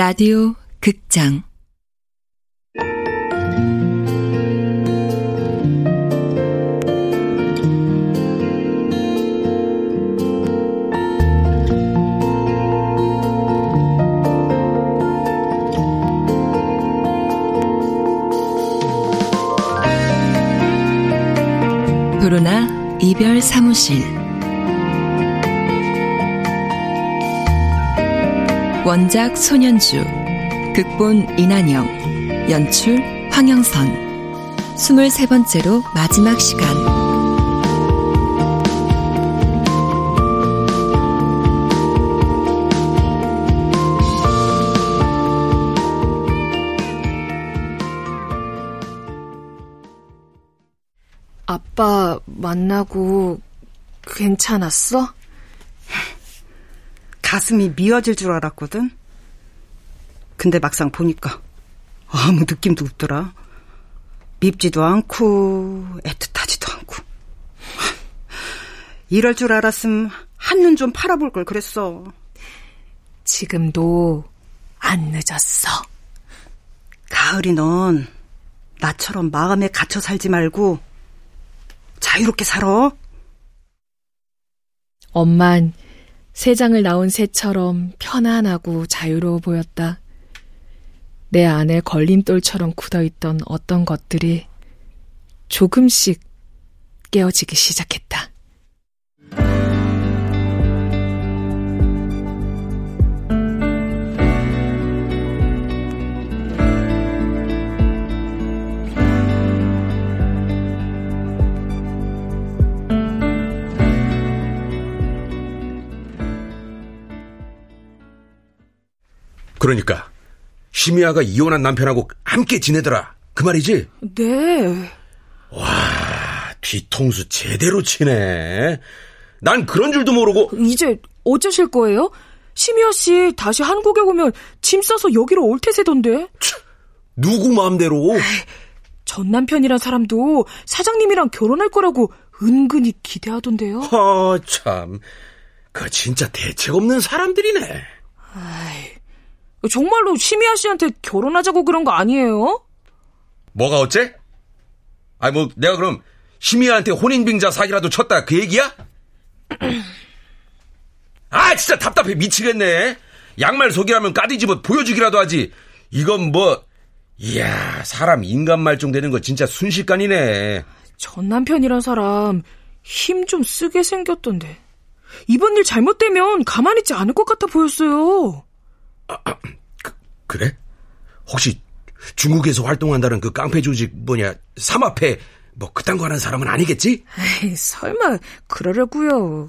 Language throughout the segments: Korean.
라디오 극장. 도로나 이별 사무실 원작 손현주 극본 이난영 연출 황영선 23번째로 마지막 시간 아빠 만나고 괜찮았어? 가슴이 미어질 줄 알았거든. 근데 막상 보니까 아무 느낌도 없더라. 밉지도 않고 애틋하지도 않고. 이럴 줄 알았음 한눈 좀 팔아볼 걸 그랬어. 지금도 안 늦었어. 가을이 넌 나처럼 마음에 갇혀 살지 말고 자유롭게 살아. 엄만 새 장을 낳은 새처럼 편안하고 자유로워 보였다. 내 안에 걸림돌처럼 굳어있던 어떤 것들이 조금씩 깨어지기 시작했다. 그러니까 심희아가 이혼한 남편하고 함께 지내더라. 그 말이지? 네. 와, 뒤통수 제대로 치네. 난 그런 줄도 모르고. 이제 어쩌실 거예요? 심희아 씨 다시 한국에 오면 짐 싸서 여기로 올 태세던데. 누구 마음대로? 전 남편이란 사람도 사장님이랑 결혼할 거라고 은근히 기대하던데요. 아, 참. 그 진짜 대책 없는 사람들이네. 아이, 정말로 심희아 씨한테 결혼하자고 그런 거 아니에요? 뭐가 어째? 아니 뭐 내가 그럼 심희아한테 혼인빙자 사기라도 쳤다 그 얘기야? 아 진짜 답답해 미치겠네. 양말 속이라면 까디집어 보여주기라도 하지. 이건 뭐 이야 사람 인간 말종 되는 거 진짜 순식간이네. 전 남편이란 사람 힘 좀 쓰게 생겼던데. 이번 일 잘못되면 가만히 있지 않을 것 같아 보였어요. 그, 그래? 혹시 중국에서 활동한다는 그 깡패 조직 뭐냐 삼합회 뭐 그딴 거 하는 사람은 아니겠지? 에이, 설마 그러려고요.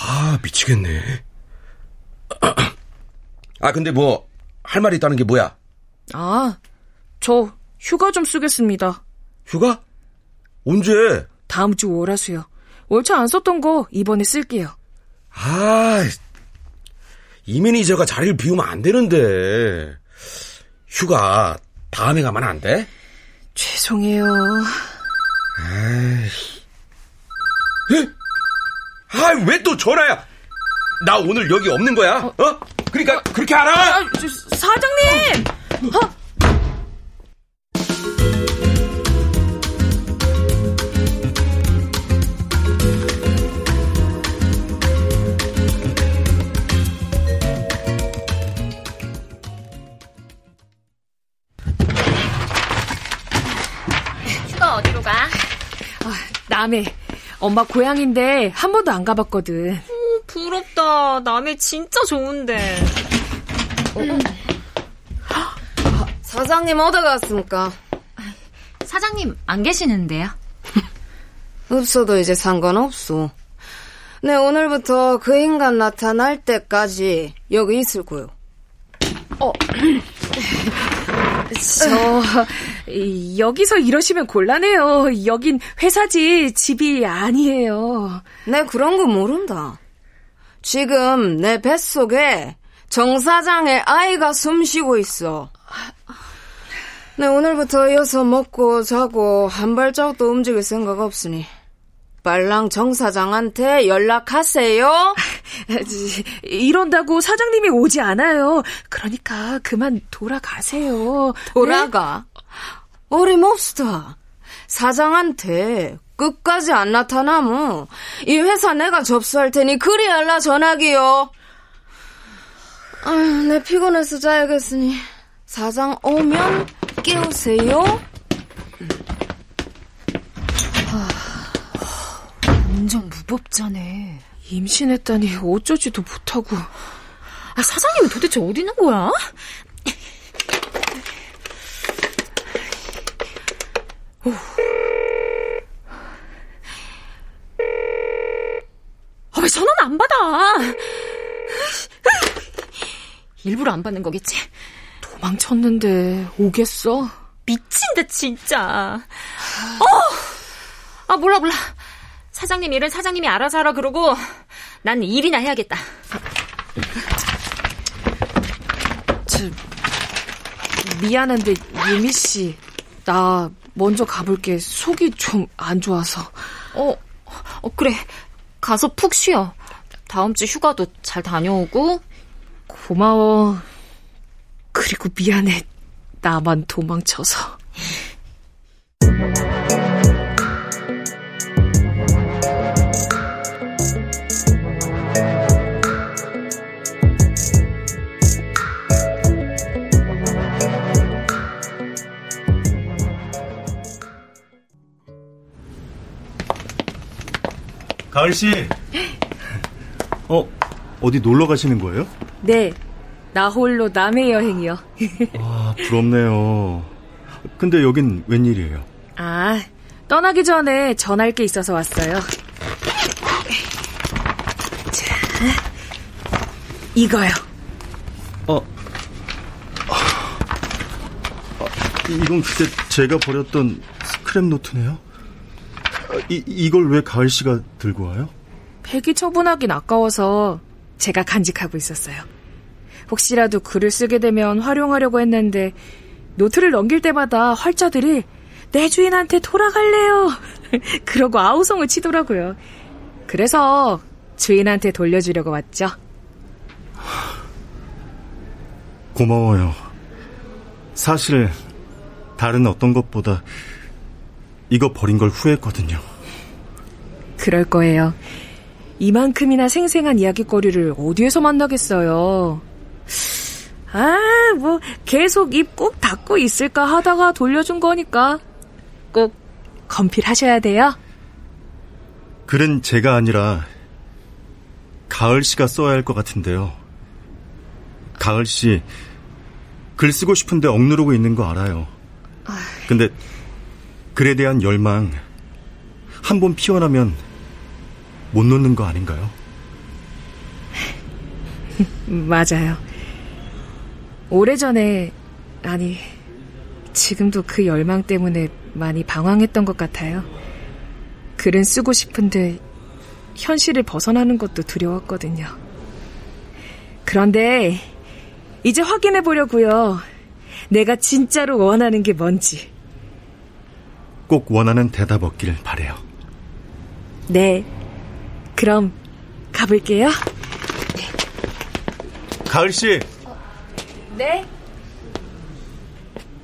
아 미치겠네. 아 근데 뭐 할 말이 있다는 게 뭐야? 아, 저 휴가 좀 쓰겠습니다. 휴가? 언제? 다음 주 월화수요. 월차 안 썼던 거 이번에 쓸게요. 아, 이 매니저가 자리를 비우면 안 되는데. 휴가 다음에 가면 안 돼? 죄송해요. 에이. 아, 왜 또 전화야? 나 오늘 여기 없는 거야? 어? 그러니까 그렇게 알아? 아, 저, 사장님! 어? 남해. 엄마 고향인데 한 번도 안 가봤거든. 오, 부럽다. 남해 진짜 좋은데. 사장님 어디 갔습니까? 사장님 안 계시는데요? 없어도 이제 상관없어. 네, 오늘부터 그 인간 나타날 때까지 여기 있을 거요. 어. 저 여기서 이러시면 곤란해요. 여긴 회사지 집이 아니에요. 내 그런 거 모른다. 지금 내 뱃속에 정 사장의 아이가 숨쉬고 있어. 네, 오늘부터 이어서 먹고 자고 한 발자국도 움직일 생각 없으니 빨랑 정 사장한테 연락하세요. 이런다고 사장님이 오지 않아요. 그러니까 그만 돌아가세요. 돌아가? 네? 어림없다. 사장한테 끝까지 안 나타나면 이 회사 내가 접수할 테니 그리 알라 전화기요. 아휴, 내 피곤해서 자야겠으니 사장 오면 깨우세요. 완전 무법자네. 임신했다니 어쩌지도 못하고. 아, 사장님은 도대체 어디 있는 거야? 오. 아, 왜 전화는 안 받아? 일부러 안 받는 거겠지? 도망쳤는데 오겠어? 미친데 진짜. 어! 아 몰라 몰라. 사장님 일은 사장님이 알아서 하라 그러고 난 일이나 해야겠다. 저, 미안한데 유미 씨, 나 먼저 가볼게. 속이 좀 안 좋아서. 어, 어 그래. 가서 푹 쉬어. 다음 주 휴가도 잘 다녀오고. 고마워. 그리고 미안해. 나만 도망쳐서. 가을 씨. 어, 어디 놀러 가시는 거예요? 네. 나 홀로 남해 여행이요. 아, 부럽네요. 근데 여긴 웬일이에요? 아, 떠나기 전에 전할 게 있어서 왔어요. 자, 이거요. 어, 아, 이건 그때 제가 버렸던 스크랩 노트네요? 이, 이걸 왜 가을 씨가 들고 와요? 폐기 처분하긴 아까워서 제가 간직하고 있었어요. 혹시라도 글을 쓰게 되면 활용하려고 했는데 노트를 넘길 때마다 활자들이 내 주인한테 돌아갈래요. 그러고 아우성을 치더라고요. 그래서 주인한테 돌려주려고 왔죠. 고마워요. 사실 다른 어떤 것보다 이거 버린 걸 후회했거든요. 그럴 거예요. 이만큼이나 생생한 이야기거리를 어디에서 만나겠어요. 아, 뭐, 계속 입 꼭 닫고 있을까 하다가 돌려준 거니까. 꼭 건필하셔야 돼요. 글은 제가 아니라 가을 씨가 써야 할 것 같은데요. 가을 씨, 글 쓰고 싶은데 억누르고 있는 거 알아요. 근데 글에 대한 열망 한 번 피어나면 못 놓는 거 아닌가요? 맞아요. 오래전에, 아니, 지금도 그 열망 때문에 많이 방황했던 것 같아요. 글은 쓰고 싶은데 현실을 벗어나는 것도 두려웠거든요. 그런데 이제 확인해 보려고요. 내가 진짜로 원하는 게 뭔지. 꼭 원하는 대답 얻기를 바래요. 네. 그럼 가볼게요. 가을 씨. 네.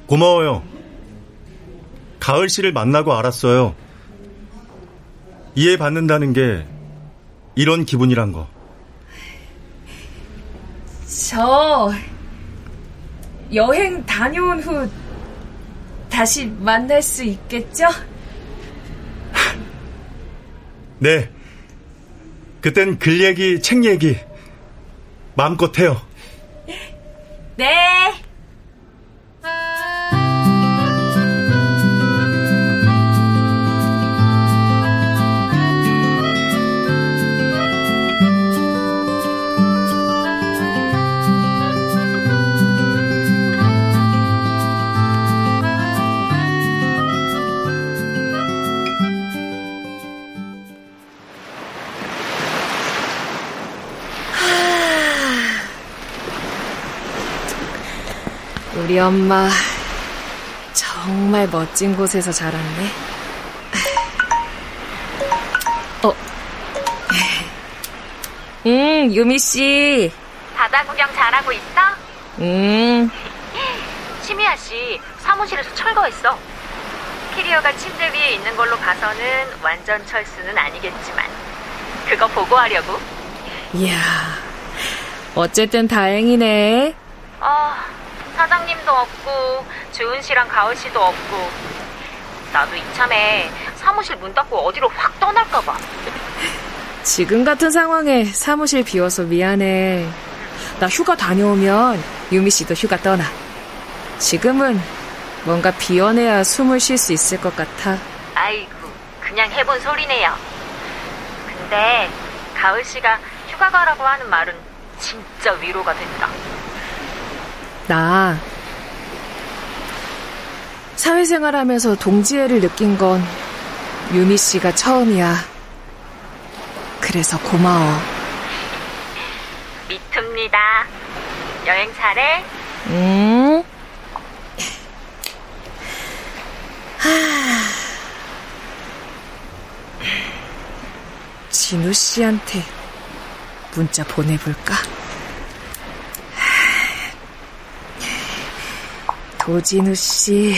고마워요. 가을 씨를 만나고 알았어요. 이해받는다는 게 이런 기분이란 거. 저 여행 다녀온 후 다시 만날 수 있겠죠? 네. 그땐 글 얘기, 책 얘기 마음껏 해요. 네. 우리 엄마 정말 멋진 곳에서 자랐네. 어, 응, 유미 씨. 바다 구경 잘하고 있어? 응. 심희아 씨 사무실에서 철거했어. 캐리어가 침대 위에 있는 걸로 봐서는 완전 철수는 아니겠지만 그거 보고하려고. 이야. 어쨌든 다행이네. 어, 사장님도 없고 주은 씨랑 가을 씨도 없고 나도 이참에 사무실 문 닫고 어디로 확 떠날까 봐. 지금 같은 상황에 사무실 비워서 미안해. 나 휴가 다녀오면 유미 씨도 휴가 떠나. 지금은 뭔가 비워내야 숨을 쉴 수 있을 것 같아. 아이고, 그냥 해본 소리네요. 근데 가을 씨가 휴가 가라고 하는 말은 진짜 위로가 된다. 나 사회생활 하면서 동지애를 느낀 건 유미 씨가 처음이야. 그래서 고마워. 미투입니다. 여행 잘해? 응? 진우 씨한테 문자 보내볼까? 도진우 씨,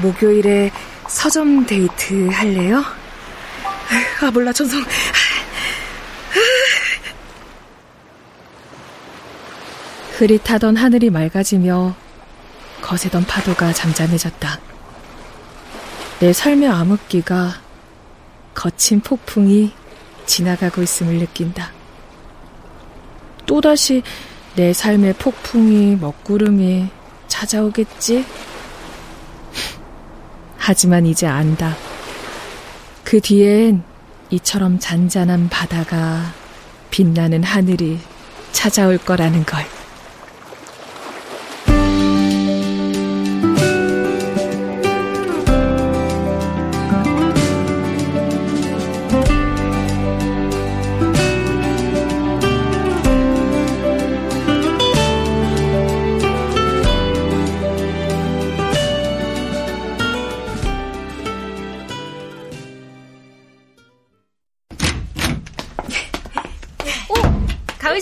목요일에 서점 데이트 할래요? 아, 몰라, 전성. 흐릿하던 하늘이 맑아지며 거세던 파도가 잠잠해졌다. 내 삶의 암흑기가 거친 폭풍이 지나가고 있음을 느낀다. 또다시 내 삶의 폭풍이 먹구름이 찾아오겠지? 하지만 이제 안다. 그 뒤엔 이처럼 잔잔한 바다가 빛나는 하늘이 찾아올 거라는 걸.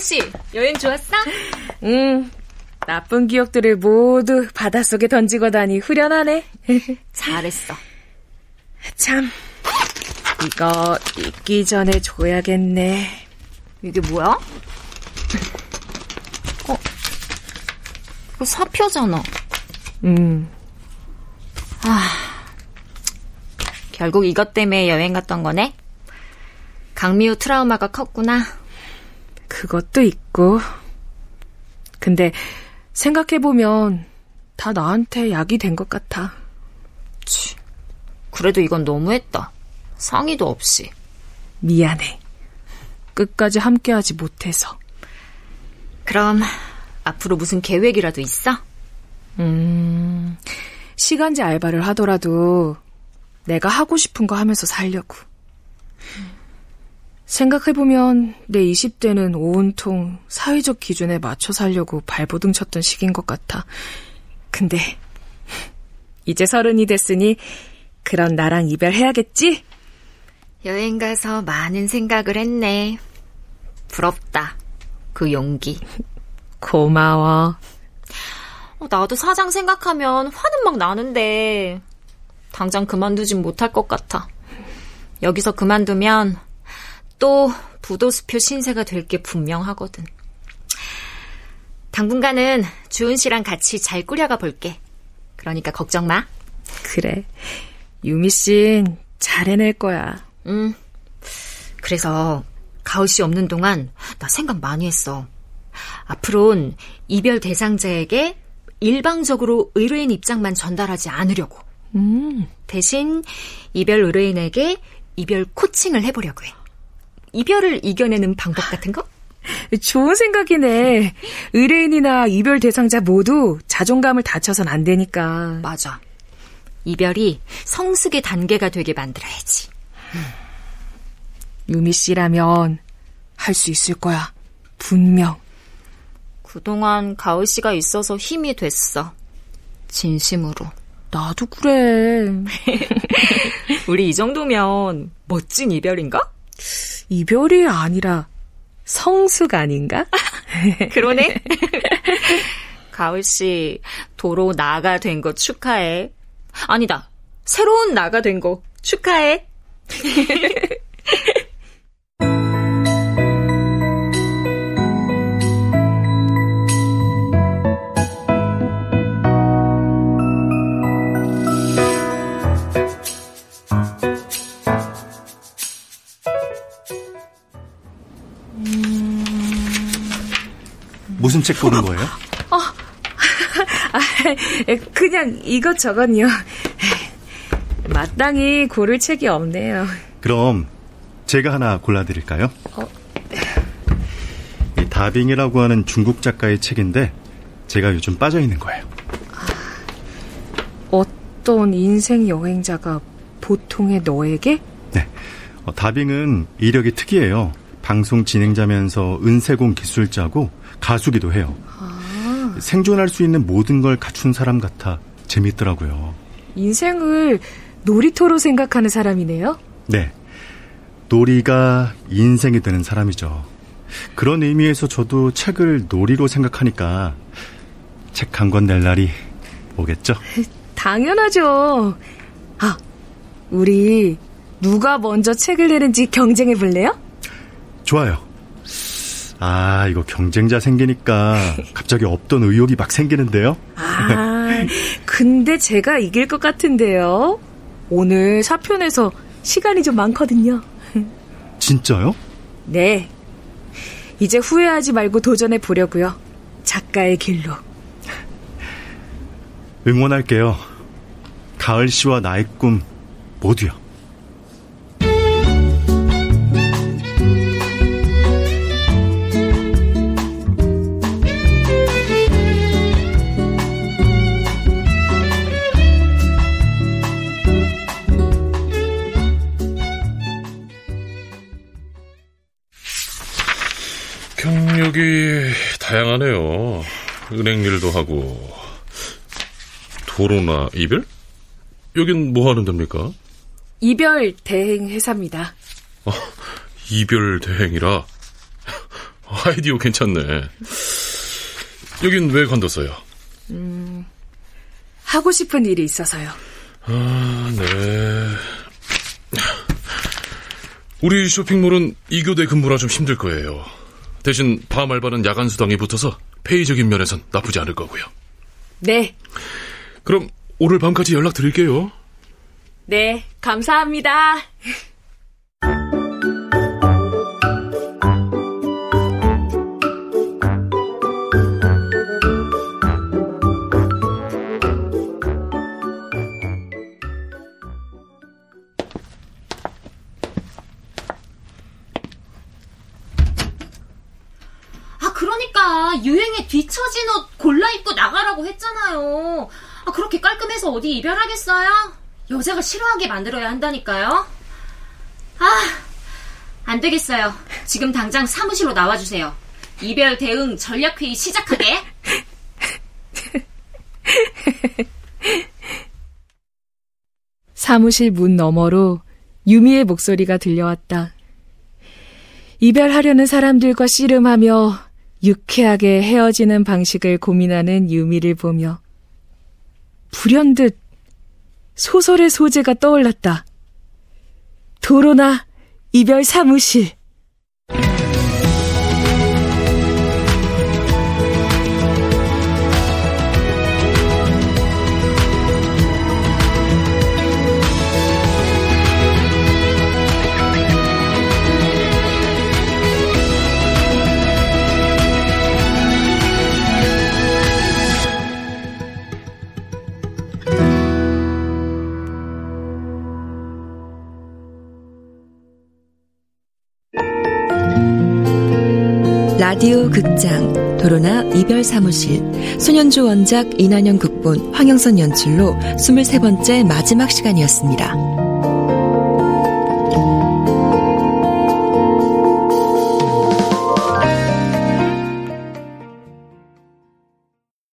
씨, 여행 좋았어? 응. 나쁜 기억들을 모두 바닷속에 던지고 다니 후련하네. 잘했어. 참. 이거 잊기 전에 줘야겠네. 이게 뭐야? 어, 이거 사표잖아. 음. 아, 결국 이것 때문에 여행 갔던 거네? 강미호 트라우마가 컸구나. 그것도 있고. 근데 생각해보면 다 나한테 약이 된 것 같아. 치, 그래도 이건 너무했다. 상의도 없이. 미안해. 끝까지 함께하지 못해서. 그럼 앞으로 무슨 계획이라도 있어? 음, 시간제 알바를 하더라도 내가 하고 싶은 거 하면서 살려고. 생각해보면 내 20대는 온통 사회적 기준에 맞춰 살려고 발버둥 쳤던 시기인 것 같아. 근데 이제 서른이 됐으니 그런 나랑 이별해야겠지? 여행 가서 많은 생각을 했네. 부럽다. 그 용기. 고마워. 어, 나도 사장 생각하면 화는 막 나는데 당장 그만두진 못할 것 같아. 여기서 그만두면 또 부도수표 신세가 될 게 분명하거든. 당분간은 주은 씨랑 같이 잘 꾸려가 볼게. 그러니까 걱정 마. 그래. 유미 씨는 잘 해낼 거야. 음. 그래서 가을 씨 없는 동안 나 생각 많이 했어. 앞으론 이별 대상자에게 일방적으로 의뢰인 입장만 전달하지 않으려고. 음. 대신 이별 의뢰인에게 이별 코칭을 해보려고 해. 이별을 이겨내는 방법 같은 거? 좋은 생각이네. 의뢰인이나 이별 대상자 모두 자존감을 다쳐선 안 되니까. 맞아. 이별이 성숙의 단계가 되게 만들어야지. 유미 씨라면 할 수 있을 거야. 분명. 그동안 가을 씨가 있어서 힘이 됐어. 진심으로. 나도 그래. 우리 이 정도면 멋진 이별인가? 이별이 아니라 성숙 아닌가? 그러네. 가을 씨, 도로 나가 된 거 축하해. 아니다. 새로운 나가 된 거 축하해. 무슨 책 보는 거예요? 어, 아, 그냥 이것저것요. 마땅히 고를 책이 없네요. 그럼 제가 하나 골라드릴까요? 어. 이 다빙이라고 하는 중국 작가의 책인데 제가 요즘 빠져 있는 거예요. 어떤 인생 여행자가 보통의 너에게? 네. 어, 다빙은 이력이 특이해요. 방송 진행자면서 은세공 기술자고 가수기도 해요. 아. 생존할 수 있는 모든 걸 갖춘 사람 같아 재밌더라고요. 인생을 놀이터로 생각하는 사람이네요? 네. 놀이가 인생이 되는 사람이죠. 그런 의미에서 저도 책을 놀이로 생각하니까 책 한 권 낼 날이 오겠죠? 당연하죠. 아, 우리 누가 먼저 책을 내는지 경쟁해 볼래요? 좋아요. 아, 이거 경쟁자 생기니까 갑자기 없던 의욕이 막 생기는데요? 아, 근데 제가 이길 것 같은데요? 오늘 사편에서 시간이 좀 많거든요. 진짜요? 네. 이제 후회하지 말고 도전해 보려고요. 작가의 길로. 응원할게요. 가을 씨와 나의 꿈 모두요. 경력이 다양하네요. 은행 일도 하고 도로나 이별? 여긴 뭐 하는 데입니까? 이별 대행 회사입니다. 아, 이별 대행이라 아이디어 괜찮네. 여긴 왜 관뒀어요? 음, 하고 싶은 일이 있어서요. 아, 네. 우리 쇼핑몰은 이교대 근무라 좀 힘들 거예요. 대신 밤 알바는 야간 수당이 붙어서 페이적인 면에선 나쁘지 않을 거고요. 네. 그럼 오늘 밤까지 연락 드릴게요. 네, 감사합니다. 어디 이별하겠어요? 여자가 싫어하게 만들어야 한다니까요. 아, 안 되겠어요. 지금 당장 사무실로 나와주세요. 이별 대응 전략회의 시작하게. 사무실 문 너머로 유미의 목소리가 들려왔다. 이별하려는 사람들과 씨름하며 유쾌하게 헤어지는 방식을 고민하는 유미를 보며 불현듯 소설의 소재가 떠올랐다. 도로나 이별 사무실. 라디오 극장 도로나 이별 사무실 소년주 원작 이난영 극본 황영선 연출로 23번째 마지막 시간이었습니다.